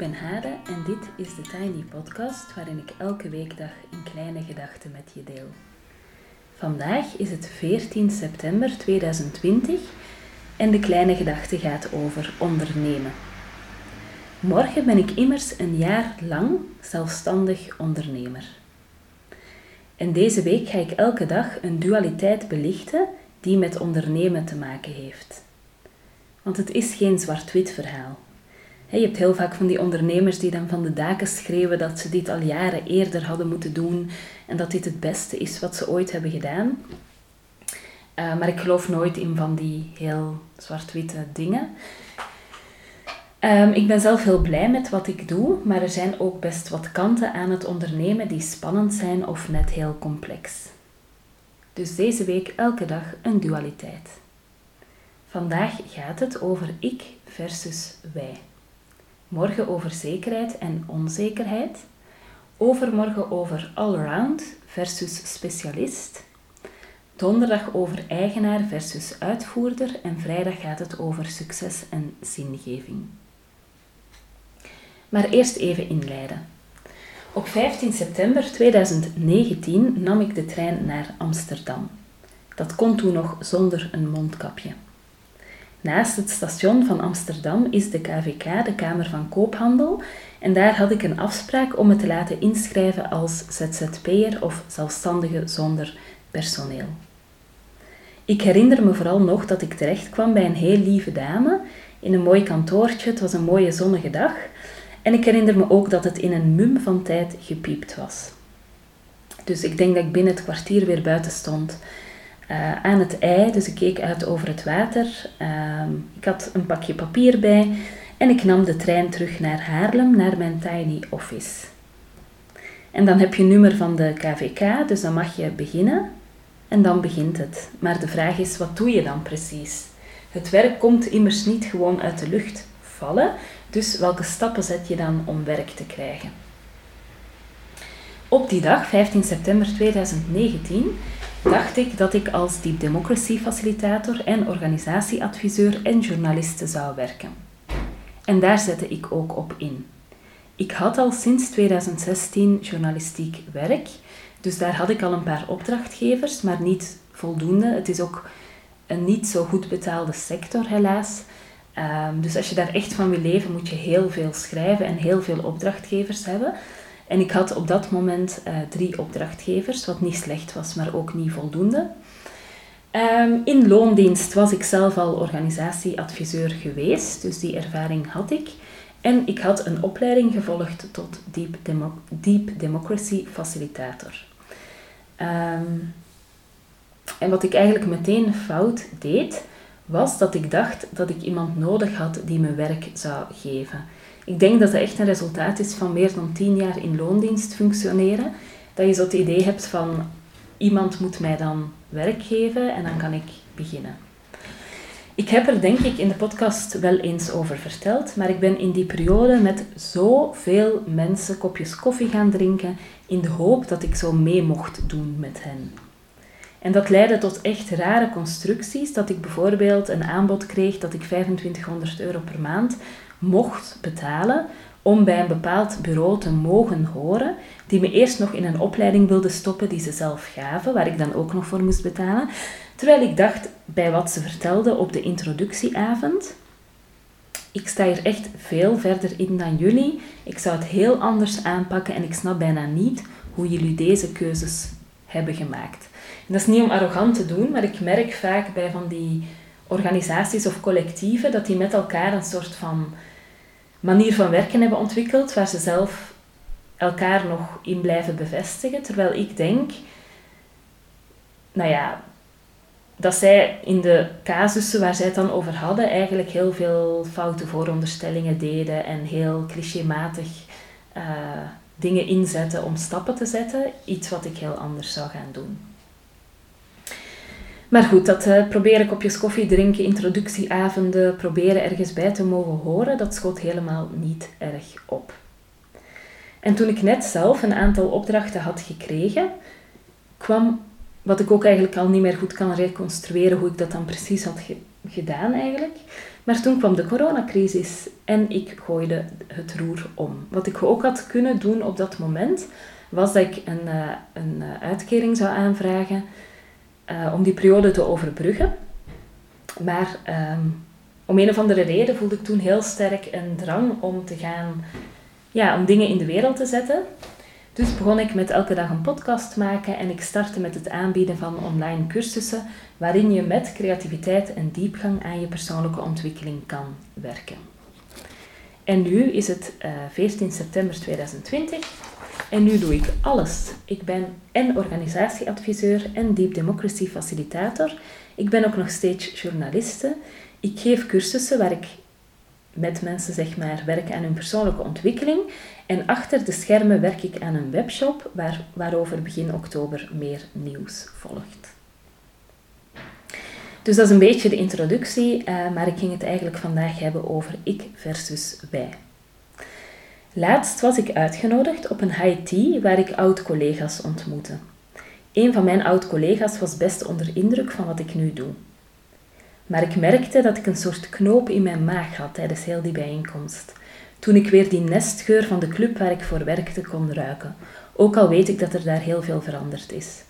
Ben Hade en dit is de Tiny Podcast waarin ik elke weekdag een kleine gedachte met je deel. Vandaag is het 14 september 2020 en de kleine gedachte gaat over ondernemen. Morgen ben ik immers een jaar lang zelfstandig ondernemer. En deze week ga ik elke dag een dualiteit belichten die met ondernemen te maken heeft. Want het is geen zwart-wit verhaal. Je hebt heel vaak van die ondernemers die dan van de daken schreeuwen dat ze dit al jaren eerder hadden moeten doen en dat dit het beste is wat ze ooit hebben gedaan. Uh, maar ik geloof nooit in van die heel zwart-witte dingen. Um, ik ben zelf heel blij met wat ik doe, maar er zijn ook best wat kanten aan het ondernemen die spannend zijn of net heel complex. Dus deze week elke dag een dualiteit. Vandaag gaat het over ik versus wij. Morgen over zekerheid en onzekerheid. Overmorgen over allround versus specialist. Donderdag over eigenaar versus uitvoerder. En vrijdag gaat het over succes en zingeving. Maar eerst even inleiden. Op 15 september 2019 nam ik de trein naar Amsterdam. Dat kon toen nog zonder een mondkapje. Naast het station van Amsterdam is de KVK, de Kamer van Koophandel, en daar had ik een afspraak om me te laten inschrijven als ZZP'er of zelfstandige zonder personeel. Ik herinner me vooral nog dat ik terecht kwam bij een heel lieve dame in een mooi kantoortje. Het was een mooie zonnige dag. En ik herinner me ook dat het in een mum van tijd gepiept was. Dus ik denk dat ik binnen het kwartier weer buiten stond. Uh, aan het ei, dus ik keek uit over het water. Uh, ik had een pakje papier bij en ik nam de trein terug naar Haarlem, naar mijn tiny office. En dan heb je nummer van de KVK, dus dan mag je beginnen en dan begint het. Maar de vraag is, wat doe je dan precies? Het werk komt immers niet gewoon uit de lucht vallen, dus welke stappen zet je dan om werk te krijgen? Op die dag, 15 september 2019, dacht ik dat ik als Deep Democracy facilitator en organisatieadviseur en journaliste zou werken. En daar zette ik ook op in. Ik had al sinds 2016 journalistiek werk, dus daar had ik al een paar opdrachtgevers, maar niet voldoende. Het is ook een niet zo goed betaalde sector, helaas. Um, dus als je daar echt van wil leven, moet je heel veel schrijven en heel veel opdrachtgevers hebben. En ik had op dat moment uh, drie opdrachtgevers, wat niet slecht was, maar ook niet voldoende. Um, in loondienst was ik zelf al organisatieadviseur geweest, dus die ervaring had ik. En ik had een opleiding gevolgd tot Deep, Demo Deep Democracy Facilitator. Um, en wat ik eigenlijk meteen fout deed, was dat ik dacht dat ik iemand nodig had die me werk zou geven. Ik denk dat het echt een resultaat is van meer dan tien jaar in loondienst functioneren. Dat je zo het idee hebt van iemand moet mij dan werk geven en dan kan ik beginnen. Ik heb er denk ik in de podcast wel eens over verteld, maar ik ben in die periode met zoveel mensen kopjes koffie gaan drinken in de hoop dat ik zo mee mocht doen met hen. En dat leidde tot echt rare constructies, dat ik bijvoorbeeld een aanbod kreeg dat ik 2500 euro per maand mocht betalen om bij een bepaald bureau te mogen horen, die me eerst nog in een opleiding wilde stoppen die ze zelf gaven, waar ik dan ook nog voor moest betalen. Terwijl ik dacht bij wat ze vertelden op de introductieavond, ik sta hier echt veel verder in dan jullie. Ik zou het heel anders aanpakken en ik snap bijna niet hoe jullie deze keuzes hebben gemaakt. En dat is niet om arrogant te doen, maar ik merk vaak bij van die organisaties of collectieven dat die met elkaar een soort van manier van werken hebben ontwikkeld waar ze zelf elkaar nog in blijven bevestigen. Terwijl ik denk, nou ja, dat zij in de casussen waar zij het dan over hadden eigenlijk heel veel foute vooronderstellingen deden en heel clichématig uh, dingen inzetten om stappen te zetten. Iets wat ik heel anders zou gaan doen. Maar goed, dat uh, proberen kopjes koffie drinken, introductieavonden, proberen ergens bij te mogen horen, dat schoot helemaal niet erg op. En toen ik net zelf een aantal opdrachten had gekregen, kwam wat ik ook eigenlijk al niet meer goed kan reconstrueren hoe ik dat dan precies had gedaan eigenlijk. Maar toen kwam de coronacrisis en ik gooide het roer om. Wat ik ook had kunnen doen op dat moment, was dat ik een, uh, een uitkering zou aanvragen uh, om die periode te overbruggen. Maar um, om een of andere reden voelde ik toen heel sterk een drang om te gaan, ja, om dingen in de wereld te zetten. Dus begon ik met elke dag een podcast maken en ik startte met het aanbieden van online cursussen waarin je met creativiteit en diepgang aan je persoonlijke ontwikkeling kan werken. En nu is het uh, eh, 14 september 2020 en nu doe ik alles. Ik ben en organisatieadviseur en deep democracy facilitator. Ik ben ook nog steeds journaliste. Ik geef cursussen waar ik met mensen zeg maar, werk aan hun persoonlijke ontwikkeling. En achter de schermen werk ik aan een webshop waar, waarover begin oktober meer nieuws volgt. Dus dat is een beetje de introductie, uh, maar ik ging het eigenlijk vandaag hebben over ik versus wij. Laatst was ik uitgenodigd op een high tea waar ik oud-collega's ontmoette. Een van mijn oud-collega's was best onder indruk van wat ik nu doe. Maar ik merkte dat ik een soort knoop in mijn maag had tijdens heel die bijeenkomst. Toen ik weer die nestgeur van de club waar ik voor werkte kon ruiken, ook al weet ik dat er daar heel veel veranderd is.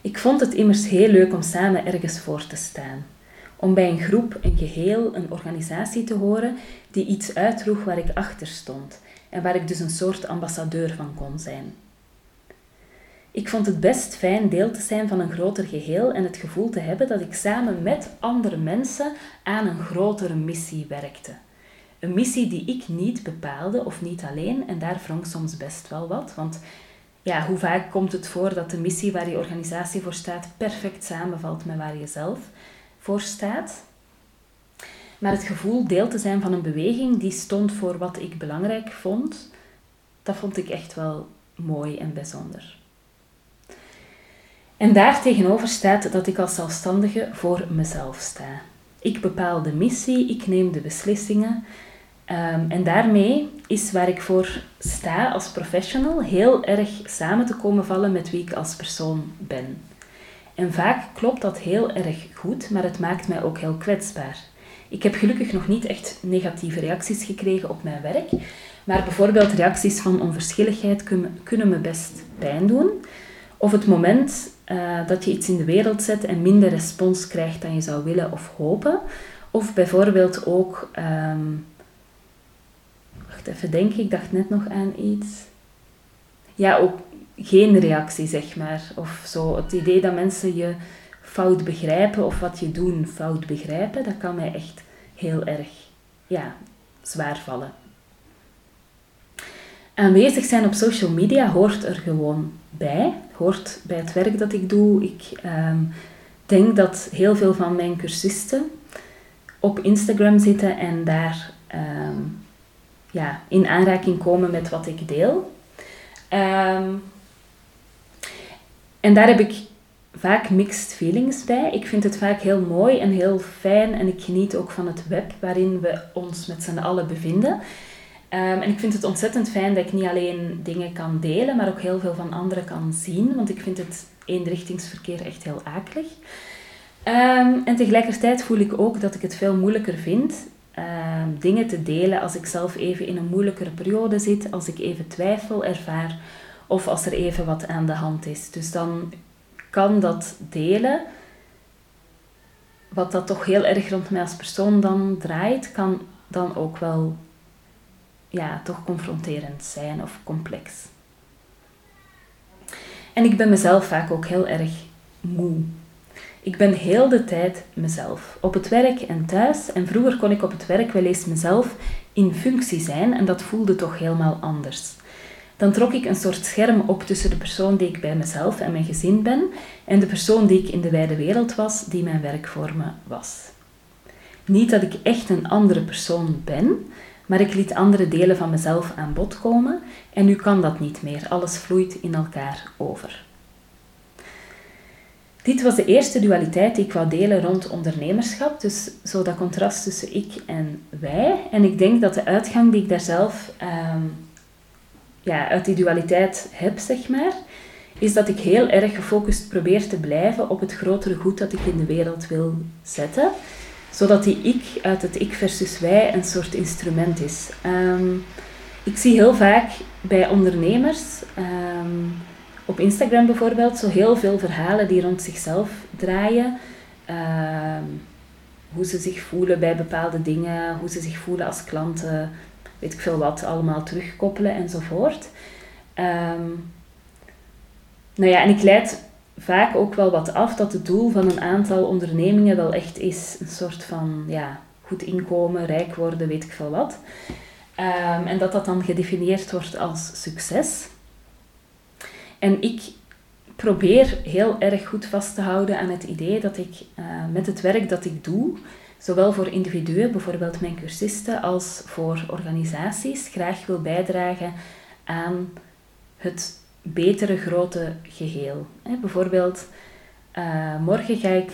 Ik vond het immers heel leuk om samen ergens voor te staan. Om bij een groep, een geheel, een organisatie te horen die iets uitdroeg waar ik achter stond en waar ik dus een soort ambassadeur van kon zijn. Ik vond het best fijn deel te zijn van een groter geheel en het gevoel te hebben dat ik samen met andere mensen aan een grotere missie werkte. Een missie die ik niet bepaalde of niet alleen en daar wrong soms best wel wat, want ja, hoe vaak komt het voor dat de missie waar je organisatie voor staat perfect samenvalt met waar je zelf voor staat? Maar het gevoel deel te zijn van een beweging die stond voor wat ik belangrijk vond, dat vond ik echt wel mooi en bijzonder. En daar tegenover staat dat ik als zelfstandige voor mezelf sta. Ik bepaal de missie, ik neem de beslissingen. Um, en daarmee is waar ik voor sta als professional heel erg samen te komen vallen met wie ik als persoon ben. En vaak klopt dat heel erg goed, maar het maakt mij ook heel kwetsbaar. Ik heb gelukkig nog niet echt negatieve reacties gekregen op mijn werk, maar bijvoorbeeld reacties van onverschilligheid kunnen me best pijn doen. Of het moment uh, dat je iets in de wereld zet en minder respons krijgt dan je zou willen of hopen. Of bijvoorbeeld ook, um, wacht even denken, ik dacht net nog aan iets. Ja, ook geen reactie, zeg maar. Of zo, het idee dat mensen je fout begrijpen of wat je doet fout begrijpen, dat kan mij echt heel erg ja, zwaar vallen. Aanwezig zijn op social media hoort er gewoon bij, hoort bij het werk dat ik doe. Ik ehm, denk dat heel veel van mijn cursisten op Instagram zitten en daar ehm, ja, in aanraking komen met wat ik deel. Ehm, en daar heb ik vaak mixed feelings bij. Ik vind het vaak heel mooi en heel fijn en ik geniet ook van het web waarin we ons met z'n allen bevinden. Ehm, en ik vind het ontzettend fijn dat ik niet alleen dingen kan delen, maar ook heel veel van anderen kan zien, want ik vind het eenrichtingsverkeer echt heel akelig. Um, en tegelijkertijd voel ik ook dat ik het veel moeilijker vind um, dingen te delen als ik zelf even in een moeilijkere periode zit, als ik even twijfel ervaar of als er even wat aan de hand is. Dus dan kan dat delen, wat dat toch heel erg rond mij als persoon dan draait, kan dan ook wel ja, toch confronterend zijn of complex. En ik ben mezelf vaak ook heel erg moe. Ik ben heel de tijd mezelf, op het werk en thuis. En vroeger kon ik op het werk wel eens mezelf in functie zijn en dat voelde toch helemaal anders. Dan trok ik een soort scherm op tussen de persoon die ik bij mezelf en mijn gezin ben en de persoon die ik in de wijde wereld was, die mijn werk voor me was. Niet dat ik echt een andere persoon ben, maar ik liet andere delen van mezelf aan bod komen en nu kan dat niet meer. Alles vloeit in elkaar over. Dit was de eerste dualiteit die ik wou delen rond ondernemerschap, dus zo dat contrast tussen ik en wij. En ik denk dat de uitgang die ik daar zelf um, ja, uit die dualiteit heb, zeg maar, is dat ik heel erg gefocust probeer te blijven op het grotere goed dat ik in de wereld wil zetten. Zodat die ik uit het ik versus wij een soort instrument is. Ehm, ik zie heel vaak bij ondernemers, ehm, op Instagram bijvoorbeeld, zo heel veel verhalen die rond zichzelf draaien. Ehm, hoe ze zich voelen bij bepaalde dingen, hoe ze zich voelen als klanten, weet ik veel wat, allemaal terugkoppelen enzovoort. Um, nou ja, en ik leid vaak ook wel wat af dat het doel van een aantal ondernemingen wel echt is een soort van ja, goed inkomen, rijk worden, weet ik veel wat. Um, en dat dat dan gedefinieerd wordt als succes. En ik probeer heel erg goed vast te houden aan het idee dat ik uh, met het werk dat ik doe, zowel voor individuen, bijvoorbeeld mijn cursisten, als voor organisaties, graag wil bijdragen aan het betere grote geheel. bijvoorbeeld, uh, morgen ga ik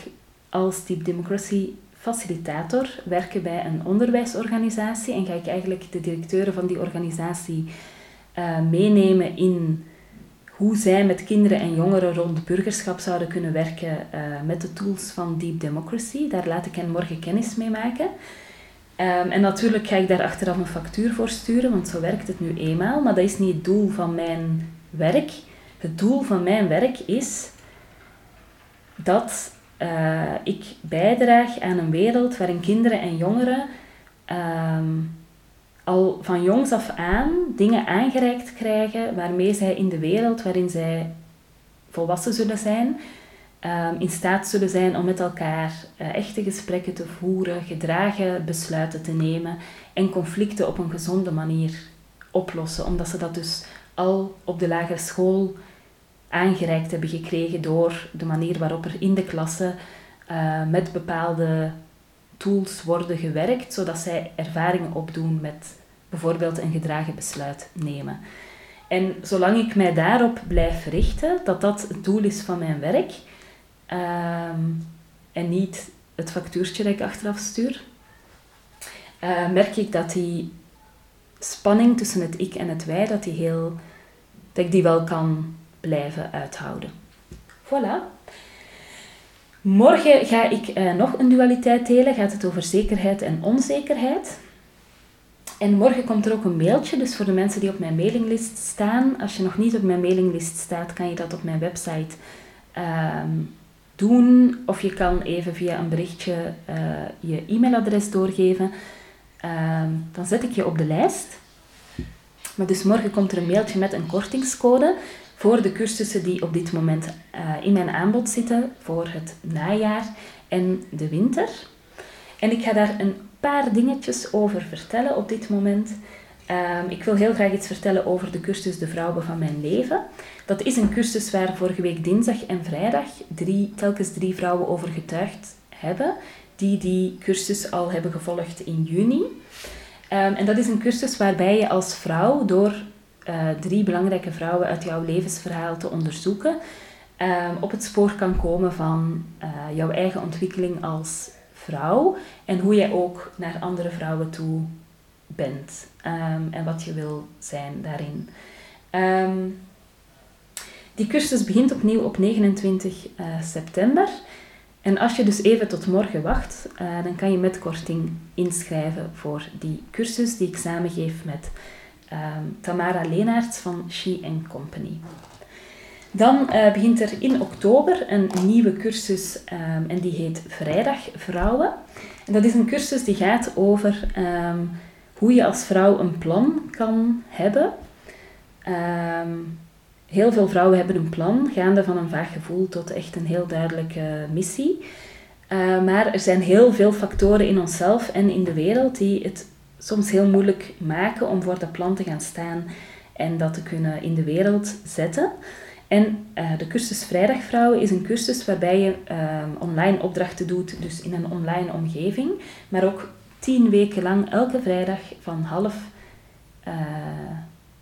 als Deep Democracy facilitator werken bij een onderwijsorganisatie en ga ik eigenlijk de directeuren van die organisatie uh, meenemen in hoe zij met kinderen en jongeren rond burgerschap zouden kunnen werken uh, met de tools van Deep Democracy. Daar laat ik hen morgen kennis mee maken. Um, en natuurlijk ga ik daar achteraf een factuur voor sturen, want zo werkt het nu eenmaal. Maar dat is niet het doel van mijn werk. Het doel van mijn werk is dat uh, ik bijdraag aan een wereld waarin kinderen en jongeren um, al van jongs af aan dingen aangereikt krijgen waarmee zij in de wereld waarin zij volwassen zullen zijn, um, in staat zullen zijn om met elkaar uh, echte gesprekken te voeren, gedragen besluiten te nemen en conflicten op een gezonde manier oplossen, omdat ze dat dus al op de lagere school aangereikt hebben gekregen door de manier waarop er in de klasse uh, met bepaalde tools worden gewerkt, zodat zij ervaringen opdoen met bijvoorbeeld een gedragen besluit nemen. En zolang ik mij daarop blijf richten, dat dat het doel is van mijn werk, ehm, en niet het factuurtje dat ik achteraf stuur, uh, merk ik dat die spanning tussen het ik en het wij, dat, die heel, dat ik die wel kan blijven uithouden. Voilà. Morgen ga ik uh, nog een dualiteit delen. Gaat het over zekerheid en onzekerheid. En morgen komt er ook een mailtje, dus voor de mensen die op mijn mailinglist staan. Als je nog niet op mijn mailinglist staat, kan je dat op mijn website ehm, doen. Of je kan even via een berichtje uh, je e-mailadres doorgeven. Ehm, dan zet ik je op de lijst. Maar dus morgen komt er een mailtje met een kortingscode voor de cursussen die op dit moment uh, in mijn aanbod zitten voor het najaar en de winter. En ik ga daar een paar dingetjes over vertellen op dit moment. Um, ik wil heel graag iets vertellen over de cursus De Vrouwen van Mijn Leven. Dat is een cursus waar vorige week dinsdag en vrijdag drie, telkens drie vrouwen over getuigd hebben, die die cursus al hebben gevolgd in juni. Um, en dat is een cursus waarbij je als vrouw door uh, drie belangrijke vrouwen uit jouw levensverhaal te onderzoeken, um, op het spoor kan komen van uh, jouw eigen ontwikkeling als vrouw en hoe jij ook naar andere vrouwen toe bent um, en wat je wil zijn daarin. Um, die cursus begint opnieuw op 29 uh, eh, september. En als je dus even tot morgen wacht, dan kan je met korting inschrijven voor die cursus die ik samengeef met um, Tamara Leenaerts van She Company. Dan uh, begint er in oktober een nieuwe cursus um, en die heet Vrijdag Vrouwen. En dat is een cursus die gaat over um, hoe je als vrouw een plan kan hebben. Heel veel vrouwen hebben een plan, gaande van een vaag gevoel tot echt een heel duidelijke missie. Uh, maar er zijn heel veel factoren in onszelf en in de wereld die het soms heel moeilijk maken om voor dat plan te gaan staan en dat te kunnen in de wereld zetten. En uh, de cursus Vrijdagvrouwen is een cursus waarbij je uh, online opdrachten doet, dus in een online omgeving, maar ook tien weken lang elke vrijdag van half uh,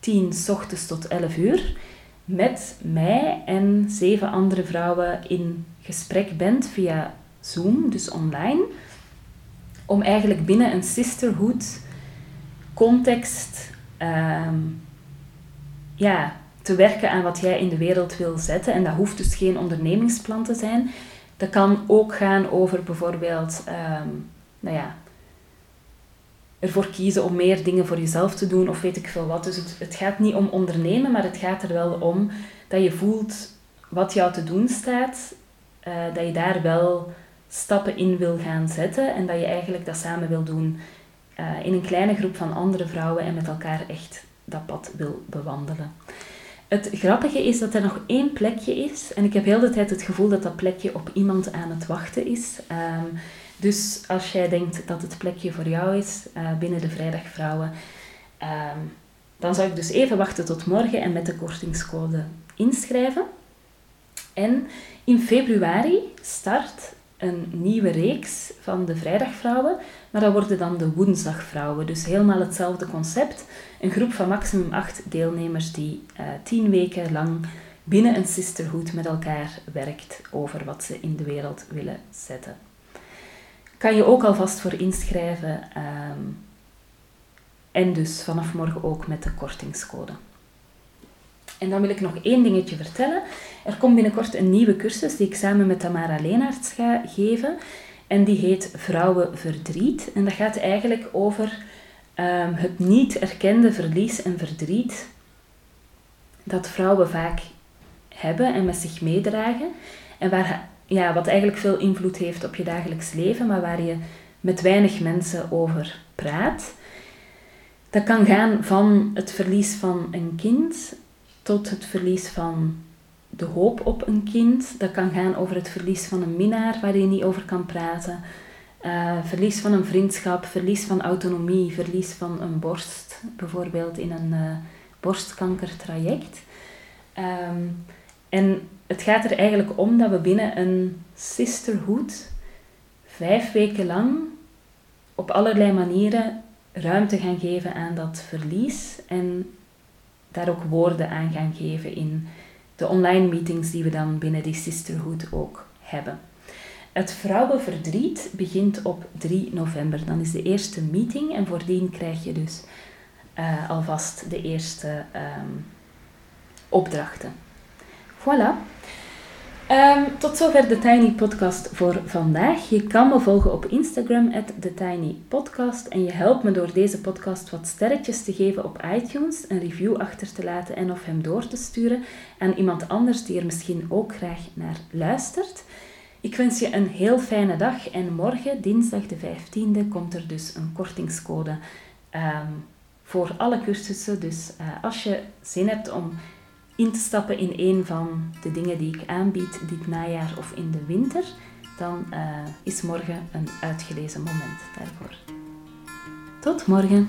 tien s ochtends tot elf uur met mij en zeven andere vrouwen in gesprek bent via Zoom, dus online, om eigenlijk binnen een sisterhood context um, ja, te werken aan wat jij in de wereld wil zetten. En dat hoeft dus geen ondernemingsplan te zijn. Dat kan ook gaan over bijvoorbeeld, ehm, nou ja, ervoor kiezen om meer dingen voor jezelf te doen of weet ik veel wat. Dus het, het gaat niet om ondernemen, maar het gaat er wel om dat je voelt wat jou te doen staat, uh, dat je daar wel stappen in wil gaan zetten en dat je eigenlijk dat samen wil doen uh, in een kleine groep van andere vrouwen en met elkaar echt dat pad wil bewandelen. Het grappige is dat er nog één plekje is en ik heb heel de tijd het gevoel dat dat plekje op iemand aan het wachten is. Um, dus als jij denkt dat het plekje voor jou is uh, binnen de Vrijdagvrouwen, um, dan zou ik dus even wachten tot morgen en met de kortingscode inschrijven. En in februari start een nieuwe reeks van de Vrijdagvrouwen, maar dat worden dan de Woensdagvrouwen. Dus helemaal hetzelfde concept. Een groep van maximum acht deelnemers die uh, tien weken lang binnen een sisterhood met elkaar werkt over wat ze in de wereld willen zetten. Kan je ook alvast voor inschrijven um, en dus vanaf morgen ook met de kortingscode. En dan wil ik nog één dingetje vertellen. Er komt binnenkort een nieuwe cursus die ik samen met Tamara Leenaerts ga geven. En die heet Vrouwenverdriet. En dat gaat eigenlijk over um, het niet erkende verlies en verdriet dat vrouwen vaak hebben en met zich meedragen. En waar, ja, wat eigenlijk veel invloed heeft op je dagelijks leven, maar waar je met weinig mensen over praat. Dat kan gaan van het verlies van een kind tot het verlies van de hoop op een kind. Dat kan gaan over het verlies van een minnaar waar je niet over kan praten. Uh, verlies van een vriendschap, verlies van autonomie, verlies van een borst, bijvoorbeeld in een uh, borstkankertraject. Um, en het gaat er eigenlijk om dat we binnen een sisterhood vijf weken lang op allerlei manieren ruimte gaan geven aan dat verlies en daar ook woorden aan gaan geven in de online meetings die we dan binnen die sisterhood ook hebben. Het Vrouwenverdriet begint op 3 november. Dan is de eerste meeting en voordien krijg je dus uh, alvast de eerste um, opdrachten. Voilà. Um, tot zover de Tiny Podcast voor vandaag. Je kan me volgen op Instagram, TheTinyPodcast. En je helpt me door deze podcast wat sterretjes te geven op iTunes, een review achter te laten en of hem door te sturen aan iemand anders die er misschien ook graag naar luistert. Ik wens je een heel fijne dag en morgen, dinsdag de 15e, komt er dus een kortingscode um, voor alle cursussen. Dus uh, als je zin hebt om in te stappen in een van de dingen die ik aanbied dit najaar of in de winter, dan uh, is morgen een uitgelezen moment daarvoor. Tot morgen!